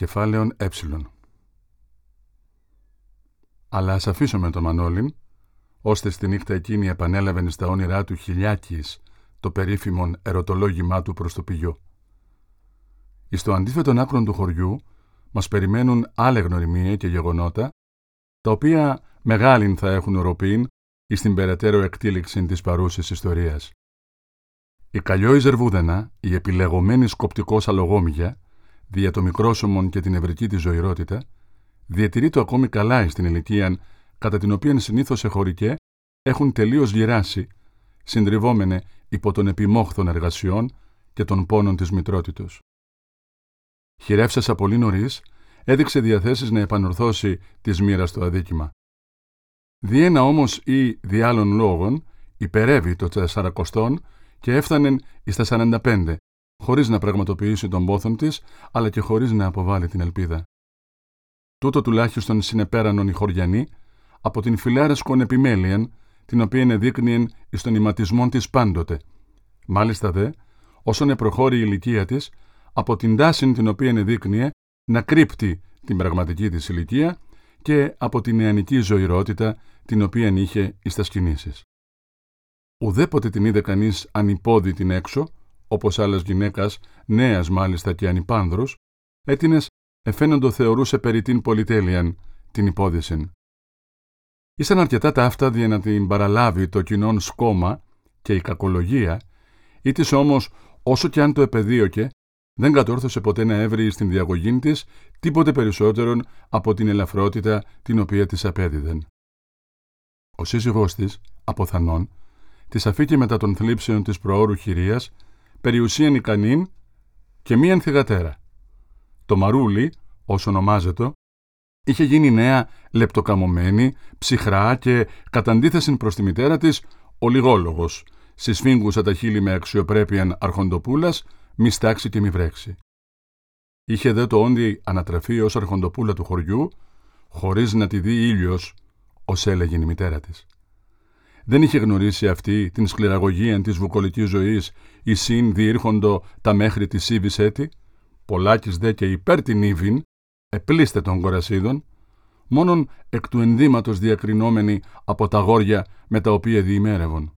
Κεφάλαιον ε. Αλλά ας αφήσουμε τον Μανώλην, ώστε στη νύχτα εκείνη επανέλαβε στα όνειρά του χιλιάκης το περίφημον ερωτολόγημά του προς το πηγιό. Εις το αντίθετον άκρον του χωριού μας περιμένουν άλλα γνωριμία και γεγονότα, τα οποία μεγάλην θα έχουν οροπήν εις την περαιτέρω εκτήληξη της παρούσης ιστορίας. Η καλλιό Ιζερβούδενα, η επιλεγωμένης σκοπτικός αλογόμυγια, δια το μικρόσωμον και την ευρική της ζωηρότητα, διατηρεί το ακόμη καλά στην ηλικία κατά την οποία συνήθως εχωρικέ έχουν τελείως γυράσει, συντριβόμενε υπό των επιμόχθων εργασιών και των πόνων της μητρότητος. Χειρεύσασα πολύ νωρίς, έδειξε διαθέσεις να επανορθώσει της μοίρας το αδίκημα. Διένα όμως ή δι' άλλων λόγων υπερεύει το τεσσαρακοστόν και έφτανε στα 45, χωρίς να πραγματοποιήσει τον πόθον της, αλλά και χωρίς να αποβάλει την ελπίδα. Τούτο τουλάχιστον συνεπέρανον οι χωριανοί, από την φιλάρεσκον επιμέλειαν, την οποία ενεδείκνυεν εις τον ηματισμόν της πάντοτε. Μάλιστα δε, όσον επροχώρη η ηλικία της, από την τάση την οποία ενεδείκνυε να κρύπτει την πραγματική της ηλικία και από την νεανική ζωηρότητα την οποία είχε εις τα σκηνήσεις. Ουδέποτε την είδε κανείς ανυπόδη έξω, όπως άλλες γυναίκας, νέας μάλιστα και ανυπάνδρους, έτινες εφαίνοντο θεωρούσε περί την πολυτέλειαν την υπόδησιν. Ήσαν αρκετά τα αυτά για να την παραλάβει το κοινόν σκόμα και η κακολογία, ή της όμως όσο και αν το επεδίωκε, δεν κατόρθωσε ποτέ να έβρει στην διαγωγή της τίποτε περισσότερον από την ελαφρότητα την οποία της απέδιδεν. Ο σύζυγός της, αποθανών, της αφήκε μετά των θλίψεων της προώρου χειρίας περιουσίαν ικανήν και μίαν θυγατέρα. Το μαρούλι, όσο ονομάζεται, είχε γίνει νέα λεπτοκαμωμένη, ψυχρά και κατά αντίθεση προς τη μητέρα της ολιγόλογος, συσφίγγουσα τα χείλη με αξιοπρέπειαν αρχοντοπούλας, μη στάξει και μη βρέξει. Είχε δε το όντι ανατραφεί ως αρχοντοπούλα του χωριού, χωρίς να τη δει ήλιος, ως έλεγε η μητέρα της. Δεν είχε γνωρίσει αυτή την σκληραγωγία της βουκολικής ζωής η συν διήρχοντο τα μέχρι της Ήβης έτη, πολλάκις δε και υπέρ την Ήβην, επλήστε των κορασίδων, μόνον εκ του ενδύματος διακρινόμενοι από τα γόρια με τα οποία διημέρευον.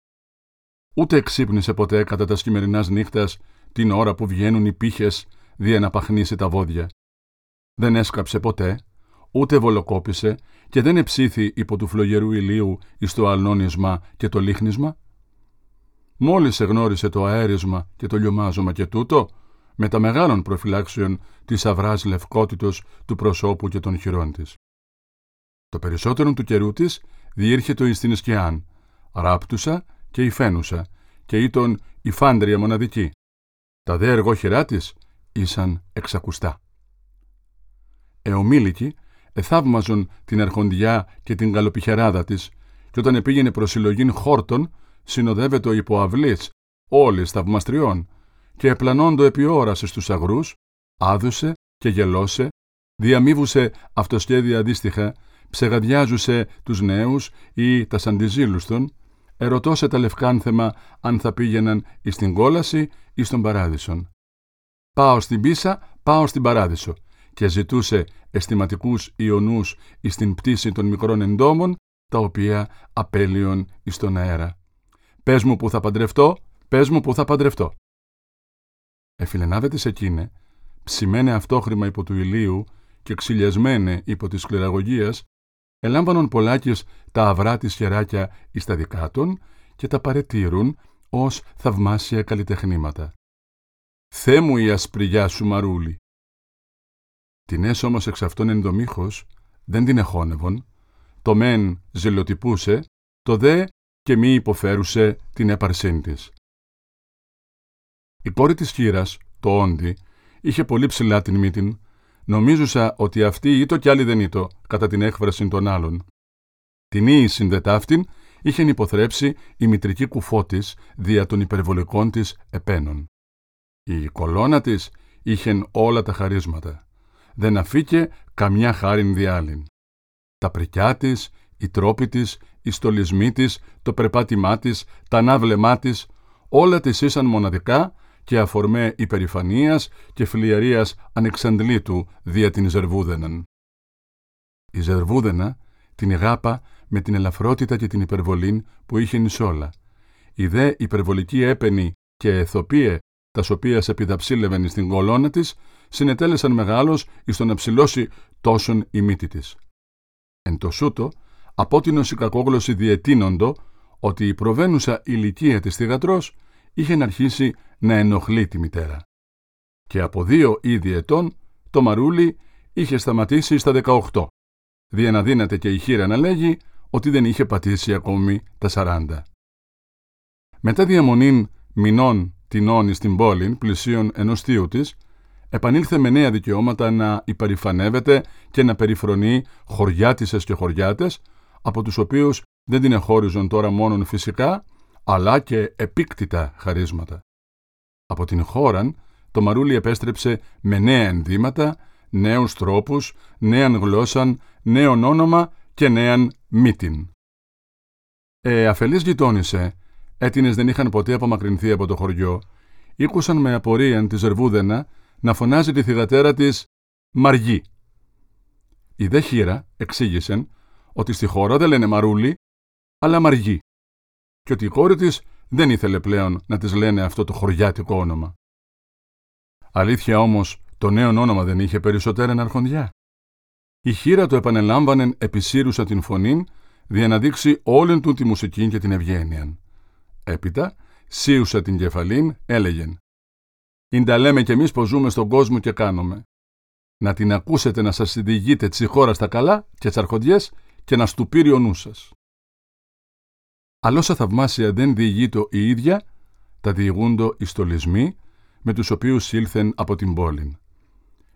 Ούτε εξύπνησε ποτέ κατά τα σκημερινάς νύχτας την ώρα που βγαίνουν οι πύχες δια να παχνίσει τα βόδια. Δεν έσκαψε ποτέ, ούτε βολοκόπησε και δεν εψήθη υπό του φλογερού ηλίου εις το αλνόνισμα και το λίχνισμα; Μόλις εγνώρισε το αέρισμα και το λιωμάζωμα και τούτο, με τα μεγάλων προφυλάξεων της αυράς λευκότητος του προσώπου και των χειρών της. Το περισσότερο του καιρού της διήρχεται εις την σκιάν, ράπτουσα και υφαίνουσα και ήταν η φάντρια μοναδική. Τα δε εργόχειρά της ήσαν εξακουστά. Εομήλικη εθαύμαζον την αρχοντιά και την καλοπιχεράδα της και όταν επήγαινε προσυλλογήν χόρτων συνοδεύεται υπό αυλής όλης θαυμαστριών και επλανώντο επί ώρας στους αγρούς, άδουσε και γελώσε, διαμείβουσε αυτοσχέδια αντίστοιχα, ψεγαδιάζουσε τους νέους ή τα σαντιζήλους των, ερωτώσε τα λευκάνθεμα αν θα πήγαιναν εις την κόλαση ή στον παράδεισον. Πάω στην πίσα, πάω στην παράδεισο και ζητούσε αισθηματικούς ιονούς εις την πτήση των μικρών εντόμων, τα οποία απέλειον εις τον αέρα. Πες μου που θα παντρευτώ, πες μου που θα παντρευτώ. Εφιλενάβε της εκείνε, ψημένε αυτόχρημα υπό του ηλίου και ξυλιασμένε υπό της σκληραγωγίας, ελάμβανον πολλάκις τα αυρά της χεράκια εις τα δικά των και τα παρετήρουν ως θαυμάσια καλλιτεχνήματα. «Θέ μου η ασπριγιά σου μαρούλι», την έσω όμως εξ αυτών ενδομήχος δεν την εχώνευον, το μεν ζηλοτυπούσε, το δε και μη υποφέρουσε την έπαρσήν της. Η κόρη της χείρας, το όντι, είχε πολύ ψηλά την μύτην, νομίζουσα ότι αυτή ήτο κι άλλη δεν ήτο, κατά την έκφραση των άλλων. Την ίη συνδετάφτην είχε υποθρέψει η μητρική κουφό της δια των υπερβολικών της επένων. Η κολόνα της είχε όλα τα χαρίσματα δεν αφήκε καμιά χάριν διάλην. Τα πρικιά της, οι τρόποι της, οι στολισμοί της, το περπάτημά της, τα ναύλεμά της, όλα τη ήσαν μοναδικά και αφορμέ υπερηφανίας και φλιαρίας ανεξαντλήτου δια την Ζερβούδεναν. Η Ζερβούδενα την εγάπα με την ελαφρότητα και την υπερβολή που είχε νησόλα. Η δε υπερβολική έπαινη και εθοπίε, τας οποίας επιδαψίλευαν στην κολόνα της, συνετέλεσαν μεγάλος εις το να ψηλώσει τόσον η μύτη της. Εν το σούτο, απότινος η κακόγλωση διετείνοντο ότι η προβαίνουσα ηλικία της θυγατρός είχε αρχίσει να ενοχλεί τη μητέρα. Και από δύο ήδη ετών το μαρούλι είχε σταματήσει στα 18, δια να δύναται και η χείρα να λέγει ότι δεν είχε πατήσει ακόμη τα 40. Μετά διαμονήν μηνών τεινών στην πόλη πλησίων ενός θείου της, επανήλθε με νέα δικαιώματα να υπερηφανεύεται και να περιφρονεί χωριάτισες και χωριάτες, από τους οποίους δεν την εχώριζον τώρα μόνον φυσικά, αλλά και επίκτητα χαρίσματα. Από την χώραν, το Μαρούλι επέστρεψε με νέα ενδύματα, νέους τρόπους, νέαν γλώσσαν, νέον όνομα και νέαν μύτην. Ε, αφελής γειτόνισε, έτινες δεν είχαν ποτέ απομακρυνθεί από το χωριό, ήκουσαν με απορία τη Ζερβούδενα να φωνάζει τη θυγατέρα της Μαργή. Η δε χείρα εξήγησε ότι στη χώρα δεν λένε Μαρούλι, αλλά Μαργή και ότι η κόρη της δεν ήθελε πλέον να της λένε αυτό το χωριάτικο όνομα. Αλήθεια όμως, το νέο όνομα δεν είχε περισσότερα αρχοντιά. Η χείρα του επανελάμβανε επισύρουσα την φωνή δια να δείξει όλην του τη μουσική και την ευγένεια. Έπειτα, σύουσα την κεφαλήν, έλεγεν «Ιν τα λέμε κι εμείς πως ζούμε στον κόσμο και κάνουμε. Να την ακούσετε να σας διηγείτε τσιχώρα στα καλά και τσαρχοντιές και να στουπίρει ο νους σας. Αλλόσα θαυμάσια δεν διηγείτο η ίδια, τα διηγούντο οι στολισμοί με τους οποίους ήλθεν από την πόλη.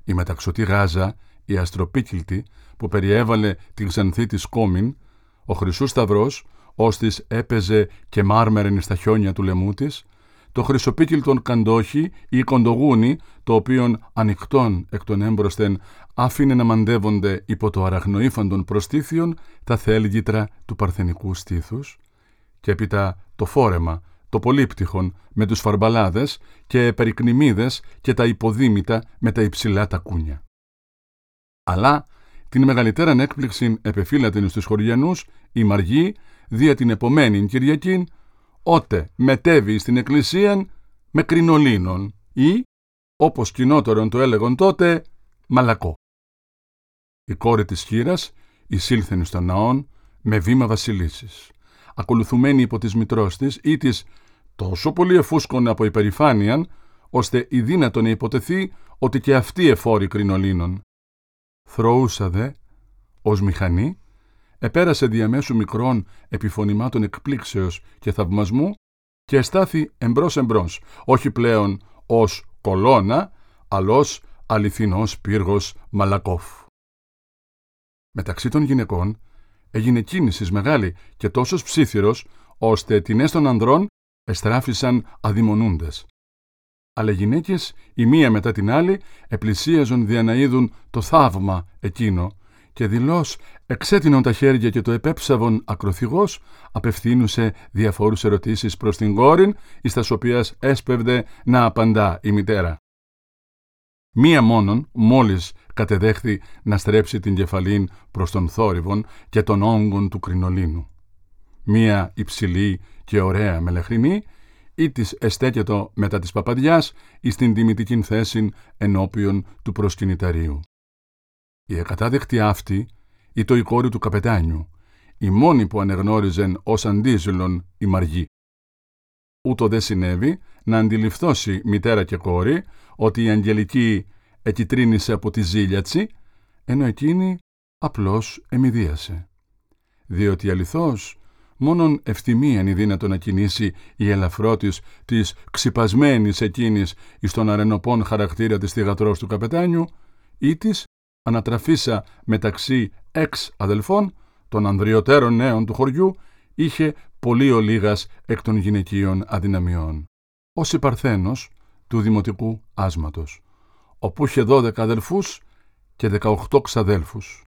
Η μεταξωτή Γάζα, η αστροπίκυλτη που περιέβαλε την ξανθή της Κόμιν, ο Χρυσούς Σταυρός, ώστις έπαιζε και μάρμερεν στα χιόνια του λαιμού της, το χρυσοπίκυλτον καντόχι ή κοντογούνι, το οποίον ανοιχτόν εκ των έμπροσθεν άφηνε να μαντεύονται υπό το αραχνοήφαντον προστίθιον τα θέλγητρα του παρθενικού στήθους, και έπειτα το φόρεμα, το πολύπτυχον με τους φαρμπαλάδες και περικνημίδες και τα υποδήμητα με τα υψηλά τακούνια. Αλλά την μεγαλύτεραν έκπληξη επεφύλατην στους χωριανούς η Μαργή δια την επομένη Κυριακήν ότε μετέβη στην εκκλησία με κρινολίνων ή, όπως κοινότερον το έλεγον τότε, μαλακό. Η κόρη της χείρας εισήλθεν στον ναόν με βήμα βασιλίσης ακολουθουμένη υπό της μητρός της ή της τόσο πολύ εφούσκωνε από υπερηφάνειαν, ώστε η δύνατο να υποτεθεί ότι και αυτή εφόρη κρινολίνων. Θροούσα δε, ως μηχανή, επέρασε διαμέσου μικρών επιφωνημάτων εκπλήξεως και θαυμασμού και εστάθη εμπρός εμπρός, όχι πλέον ως κολόνα, αλλά ως αληθινός πύργος Μαλακόφ. Μεταξύ των γυναικών έγινε κίνησης μεγάλη και τόσος ψήθυρος, ώστε τεινές των ανδρών εστράφησαν αδειμονούντες. Αλλά οι γυναίκες, η μία μετά την άλλη, επλησίαζον δια να είδουν το θαύμα εκείνο και δηλώς εξέτεινον τα χέρια και το επέψαβον ακροθυγός, απευθύνουσε διαφόρους ερωτήσεις προς την κόρη, εις τας οποίας έσπευδε να απαντά η μητέρα. Μία μόνον, μόλις κατεδέχθη να στρέψει την κεφαλήν προς τον θόρυβον και τον όγκον του κρινολίνου. Μία υψηλή και ωραία μελεχρινή ή της εστέκετο μετά της παπαδιάς ή στην τιμητική θέση ενώπιον του προσκυνηταρίου. Η εκατάδεκτη αυτή ή το η κόρη του καπετάνιου, η μόνη που ανεγνώριζεν ως αντίζηλον η μαργή. Ούτω δεν συνέβη να αντιληφθώσει μητέρα και κόρη ότι η Αγγελική εκιτρίνησε από τη ζήλιατσι, ενώ εκείνη απλώς εμιδίασε. Διότι αληθώς μόνον ευθυμίαν η δύνατο να κινήσει η ελαφρότης της ξυπασμένης εκείνης εις τον αρενοπών χαρακτήρα της θυγατρός του καπετάνιου ή της ανατραφήσα μεταξύ εξ αδελφών των ανδριωτέρων νέων του χωριού είχε πολύ ολίγας εκ των γυναικείων αδυναμιών. Ως Παρθένος του δημοτικού άσματος όπου είχε 12 αδελφούς και 18 ξαδέλφους.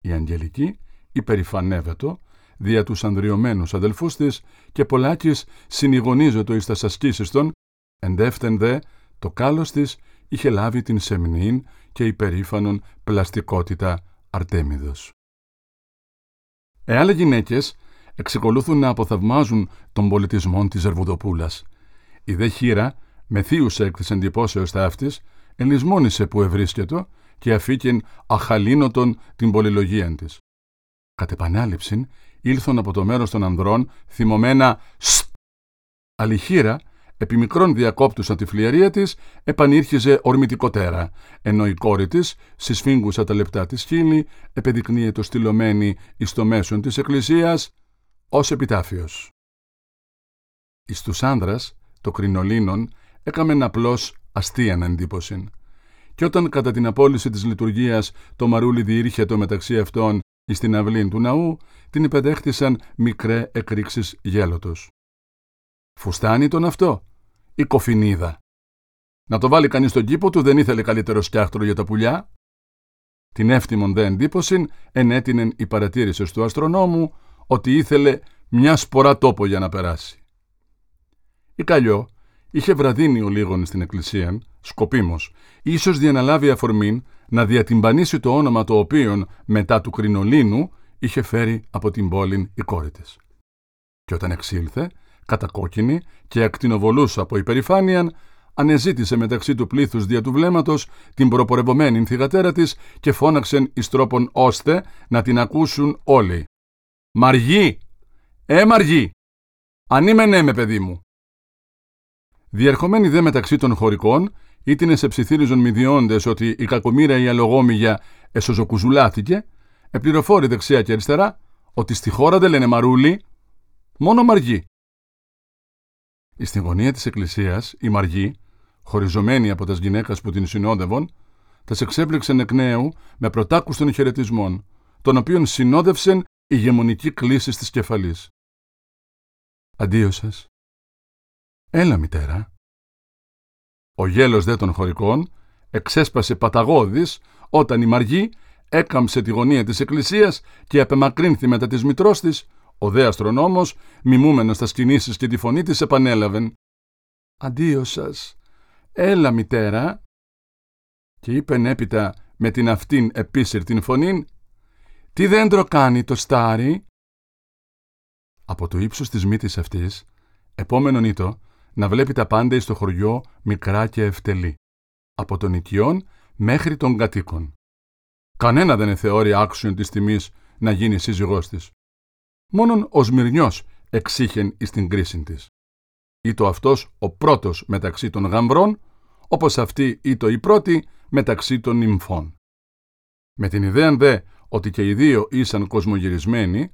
Η Αγγελική υπερηφανεύετο δια τους ανδριωμένους αδελφούς της και πολλάκις συνηγονίζεται εις τας ασκήσεις των, Εντεύθεν δε, το κάλος της είχε λάβει την σεμνήν και υπερήφανον πλαστικότητα Αρτέμιδος. Εάλλε γυναίκες εξεκολούθουν να αποθαυμάζουν τον πολιτισμό της Ερβουδοπούλας. Η δε χείρα, με θείους εκ της εντυπώσεως ταύτης, ενλισμόνησε που ευρίσκετο και αφήκεν αχαλήνοτον την πολυλογία της. Κατ' επανάληψην, ήλθον από το μέρος των ανδρών θυμωμένα «Στ». Αληχείρα, επί μικρών διακόπτουσα τη φλιαρία της, επανήρχιζε ορμητικότερα, ενώ η κόρη της, συσφίγγουσα τα λεπτά της χείλη, επεδεικνύεται στυλωμένη εις το μέσον της εκκλησίας, ως επιτάφιος. Εις τους άνδρας, το κρινολίνον, έκαμεν απλώς αστείαν εντύπωση. Και όταν κατά την απόλυση της λειτουργίας το μαρούλι διήρχετο μεταξύ αυτών εις την αυλή του ναού, την υπεδέχτησαν μικρέ εκρήξεις γέλωτος. Φουστάνει τον αυτό, η κοφινίδα. Να το βάλει κανείς στον κήπο του δεν ήθελε καλύτερο σκιάχτρο για τα πουλιά. Την εύτιμον δε εντύπωση ενέτεινεν η παρατήρηση του αστρονόμου ότι ήθελε μια σπορά τόπο για να περάσει. Η Καλλιό είχε βραδύνει ο λίγον στην εκκλησία, σκοπίμως, ίσως διαναλάβει αφορμήν να διατυμπανίσει το όνομα το οποίον μετά του κρινολίνου είχε φέρει από την πόλη η κόρη της. Και όταν εξήλθε, κατακόκκινη και ακτινοβολούσα από υπερηφάνειαν, ανεζήτησε μεταξύ του πλήθους δια του βλέμματος την προπορευωμένη θυγατέρα της και φώναξεν εις τρόπον ώστε να την ακούσουν όλοι. «Μαργή! Ε, Μαργή! Αν είμαι ναι με παιδί μου!» Διερχομένη δε μεταξύ των χωρικών, ήτινες σε ψιθύριζον μηδιώντες ότι η κακομήρα η αλογόμηγια εσωζοκουζουλάθηκε, επληροφόρη δεξιά και αριστερά ότι στη χώρα δεν λένε μαρούλι, μόνο μαργή. Στη γωνία της εκκλησίας, η μαργή, χωριζωμένη από τις γυναίκες που την συνόδευαν, τα εξέπληξε εκ νέου με πρωτάκουστων χαιρετισμών, των οποίων συνόδευσεν η ηγεμονική κλίση της κεφαλής. «Αντίο σας», «Έλα, μητέρα». Ο γέλος δε των χωρικών εξέσπασε παταγώδης όταν η Μαργή έκαμψε τη γωνία της εκκλησίας και απεμακρύνθη μετά της μητρός της, ο δε αστρονόμος, μιμούμενος στα κινήσεις και τη φωνή της, επανέλαβεν «Αντίο σας, έλα μητέρα» και είπεν έπειτα με την αυτήν επίσυρ φωνήν «Τι δέντρο κάνει το στάρι» Από το ύψος της μύτης αυτής, επόμενον ήτο, να βλέπει τα πάντα στο χωριό μικρά και ευτελή, από των οικειών μέχρι των κατοίκων. Κανένα δεν εθεώρει άξιον της τιμής να γίνει σύζυγός της. Μόνον ο Σμυρνιός εξήχεν εις την κρίση της. Ήτο αυτός ο πρώτος μεταξύ των γαμβρών, όπως αυτή ήτο η πρώτη μεταξύ των νυμφών. Με την ιδέα δε ότι και οι δύο ήσαν κοσμογυρισμένοι,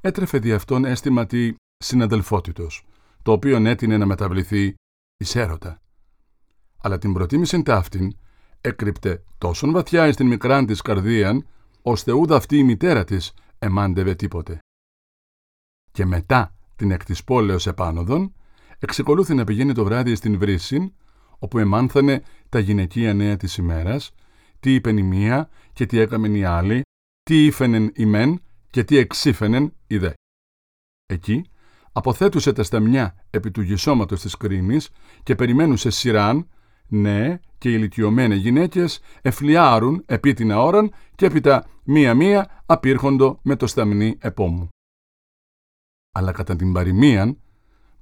έτρεφε δι' αυτόν αίσθημα τη συναδελφότητος, το οποίο έτεινε να μεταβληθεί εις έρωτα. Αλλά την προτίμηση ταύτην έκρυπτε τόσο βαθιά εις την μικράν της καρδίαν, ώστε ούδα αυτή η μητέρα της εμάντευε τίποτε. Και μετά την εκ της πόλεως επάνωδον, εξεκολούθη να πηγαίνει το βράδυ στην βρύση, όπου εμάνθανε τα γυναικεία νέα της ημέρας, τι είπεν η μία και τι έκαμεν η άλλη, τι ήφαινεν η μεν και τι εξήφαινεν η δε. Εκεί αποθέτουσε τα σταμιά επί του γυσώματος της κρίνης και περιμένουσε σειράν, ναι, και οι ηλικιωμένε γυναίκες εφλιάρουν επί την αόραν και έπειτα μία-μία απήρχοντο με το σταμνί επόμου. Αλλά κατά την παροιμίαν,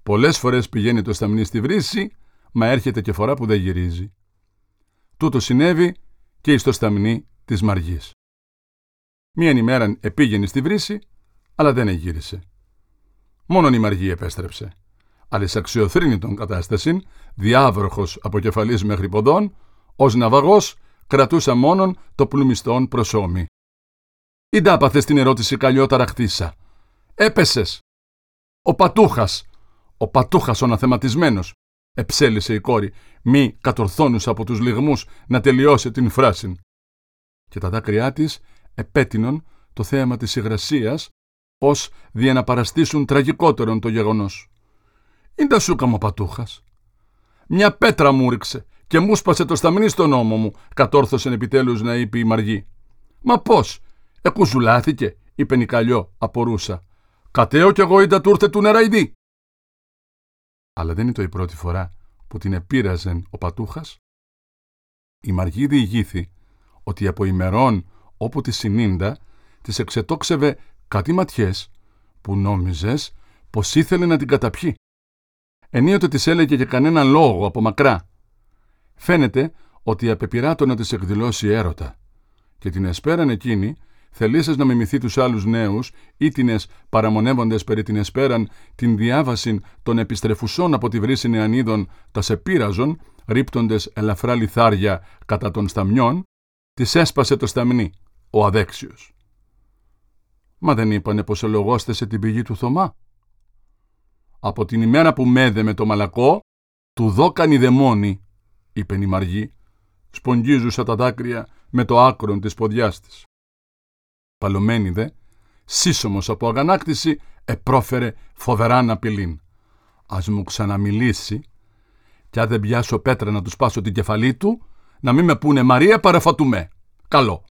πολλές φορές πηγαίνει το σταμνί στη βρύση, μα έρχεται και φορά που δεν γυρίζει. Τούτο συνέβη και εις το σταμνί της Μαργής. Μίαν ημέραν επήγαινε στη βρύση, αλλά δεν εγύρισε. Μόνον η Μαργή επέστρεψε. Αλλά σε αξιοθρύνητον κατάσταση, διάβροχος από κεφαλής μέχρι ποδών, ως ναυαγός κρατούσα μόνον το πλουμιστόν προσώμη. «Ή ντάπαθε την ερώτηση καλλιότερα χτίσα. Έπεσες. Ο πατούχας, ο πατούχας ο αναθεματισμένος, εψέλισε η κόρη, μη κατορθώνουσα από τους λιγμούς να τελειώσει την φράση. Και τα δάκρυά της επέτεινον το θέαμα της υγρασίας ως δια να παραστήσουν τραγικότερον το γεγονός. «Είναι τα σούκα μου πατούχας. Μια πέτρα μου ρίξε και μου σπάσε το σταμνί στον ώμο μου», κατόρθωσε επιτέλους να είπε η Μαργή. «Μα πώς, εκουζουλάθηκε», είπε Νικαλιό, απορούσα. «Κατέω κι εγώ είδα του ήρθε του νεραϊδί». Αλλά δεν είναι το η πρώτη φορά που την επήραζεν ο πατούχας, η Μαργή διηγήθη ότι από ημερών όπου τη συνήντα της εξετόξευε κάτι ματιές που νόμιζες πως ήθελε να την καταπιεί. Ενίοτε της έλεγε για κανένα λόγο από μακρά. Φαίνεται ότι απεπειράτω να της εκδηλώσει έρωτα και την εσπέραν εκείνη θελήσες να μιμηθεί τους άλλους νέους, ήτινες παραμονεύοντες περί την εσπέραν την διάβαση των επιστρεφουσών από τη βρύση νεανίδων τα σε πείραζον, ρίπτοντες ελαφρά λιθάρια κατά των σταμιών, της έσπασε το σταμνί, ο αδέξιος. Μα δεν είπανε πως ελογώστεσε την πηγή του Θωμά. Από την ημέρα που μέδε με το μαλακό, του δώκαν δαιμόνι, είπε η Μαργή, σπογγίζουσα τα δάκρυα με το άκρον της ποδιάς της. Παλωμένη δε, σύσσωμος από αγανάκτηση, επρόφερε φοβερά απειλήν. Ας μου ξαναμιλήσει κι αν δεν πιάσω πέτρα να του σπάσω την κεφαλή του, να μην με πούνε Μαρία παραφατουμέ. Καλό.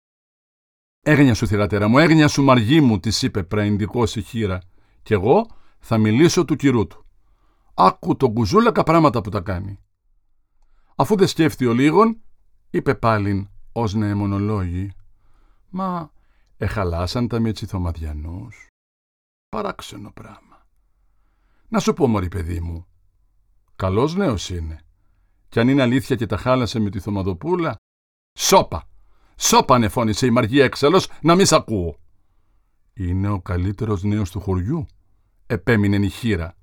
Έγνοια σου θυγατέρα μου, έγνοια σου μαργή μου, της είπε πραϊντικός η χείρα, κι εγώ θα μιλήσω του κυρού του. Άκου τον κουζούλακα πράγματα που τα κάνει. Αφού δεν σκέφτει ο λίγον, είπε πάλιν ως μονολόγη. Μα εχαλάσαν τα μετσιθωμαδιανούς. Παράξενο πράγμα. Να σου πω μωρή παιδί μου, καλός νέος είναι. Κι αν είναι αλήθεια και τα χάλασε με τη Θωμαδοπούλα, σώπα, σώπα ανεφώνησε η Μαργία έξαλλος να μη σ' ακούω. Είναι ο καλύτερος νέος του χωριού, επέμεινε η χείρα.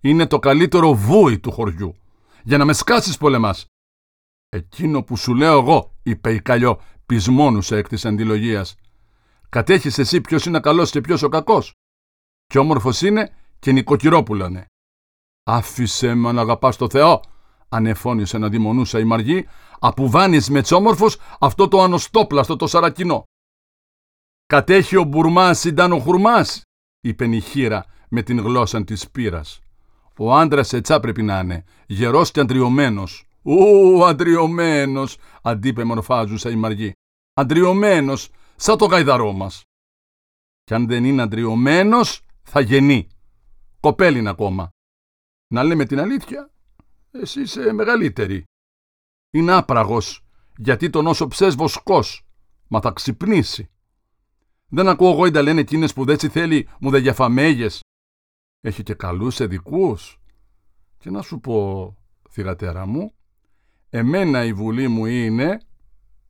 Είναι το καλύτερο βούι του χωριού. Για να με σκάσεις πολεμάς. Εκείνο που σου λέω εγώ, είπε η Καλλιό, πισμόνουσα εκ της αντιλογίας. Κατέχεις εσύ ποιος είναι καλός και ποιος ο κακός. Και όμορφος είναι και νοικοκυρόπουλο είναι. Άφησε με να αγαπάς το Θεό, ανεφώνησε να δημονούσα η Μαργή, απουβάνεις με τσόμορφος αυτό το ανοστόπλαστο το σαρακινό. Κατέχει ο Μπουρμάς ήταν ο Χουρμάς, είπε η χείρα με την γλώσσα της πύρας. Ο άντρας ετσά πρέπει να είναι, γερός και αντριωμένος. Ου, αντριωμένος, αντίπε μορφάζουσα η Μαργή. Αντριωμένος, σαν το γαϊδαρό μας. Κι αν δεν είναι αντριωμένος, θα γεννεί. Κοπέλι είναι ακόμα. Να λέμε την αλήθεια, εσύ είσαι μεγαλύτερη. Είναι άπραγος, γιατί τον όσο ψες βοσκός, μα θα ξυπνήσει. Δεν ακούω εγώ τα λένε εκείνες που δεν θέλει μου δε διαφαμέγες. Έχει και καλούς εδικούς. Και να σου πω, θυγατέρα μου, εμένα η βουλή μου είναι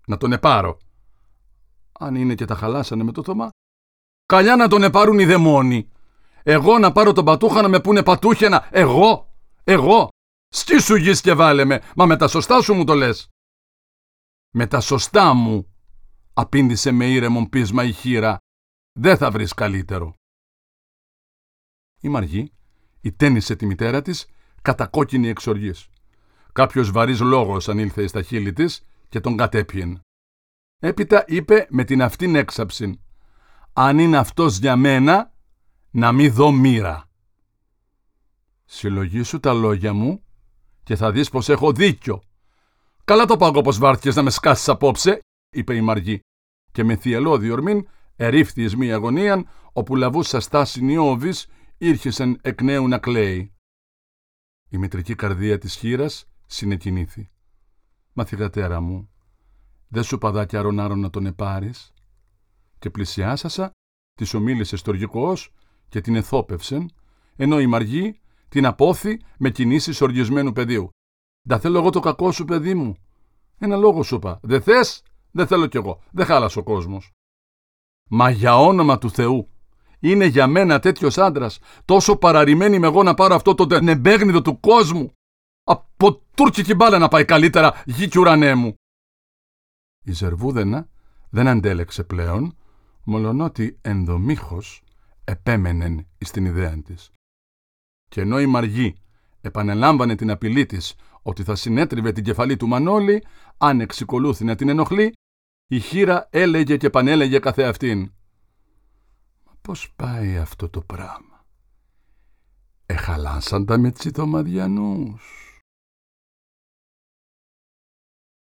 να τον επάρω. Αν είναι και τα χαλάσανε με το θωμά. Καλιά να τον επάρουν οι δαιμόνοι. Εγώ να πάρω τον πατούχα να με πούνε πατούχαινα. Εγώ, εγώ. Σκίσου γης και βάλε με, μα με τα σωστά σου μου το λες. Με τα σωστά μου, απήντησε με ήρεμον πείσμα η χείρα. Δεν θα βρεις καλύτερο. Η Μαργή ητένισε τη μητέρα της κατακόκκινη εξοργής. Κάποιος βαρύς λόγος ανήλθε στα χείλη της και τον κατέπιεν. Έπειτα είπε με την αυτήν έξαψην «Αν είναι αυτός για μένα, να μη δω μοίρα». «Συλλογήσου τα λόγια μου και θα δεις πως έχω δίκιο». «Καλά το πάγω πως βάρθηκες να με σκάσεις απόψε», είπε η Μαργή και με θυελό διορμήν ερήφθης εις μη αγωνίαν όπου λαβούσα στάση νιώβης ήρχεσεν εκ νέου να κλαίει. Η μητρική καρδία της χείρας συνεκινήθη. «Μα θυγατέρα μου, δεν σου παδάκια ρονάρων να τον επάρεις» και πλησιάσασα, της ομίλησες στοργικός και την εθόπευσεν, ενώ η Μαργή την απόθη με κινήσεις οργισμένου πεδίου. «Τα θέλω εγώ το κακό σου, παιδί μου». «Ένα λόγο σου είπα. Δεν θες, δεν θέλω κι εγώ. Δεν χάλασε ο κόσμος». «Μα για όνομα του Θεού, είναι για μένα τέτοιος άντρας, τόσο παραρημένη με εγώ να πάρω αυτό το νεμπέγνιδο του κόσμου. Από τουρκική μπάλα να πάει καλύτερα, γη και ουρανέ μου. Η Ζερβούδενα δεν αντέλεξε πλέον, μολονότι ενδομήχως επέμενεν στην ιδέα της. Και ενώ η Μαργή επανελάμβανε την απειλή της ότι θα συνέτριβε την κεφαλή του Μανώλη, αν εξικολούθη να την ενοχλεί, η χείρα έλεγε και πανέλεγε καθεαυτήν. Μα πώς πάει αυτό το πράγμα; Εχαλάσαν τα με τσιτομαδιανούς.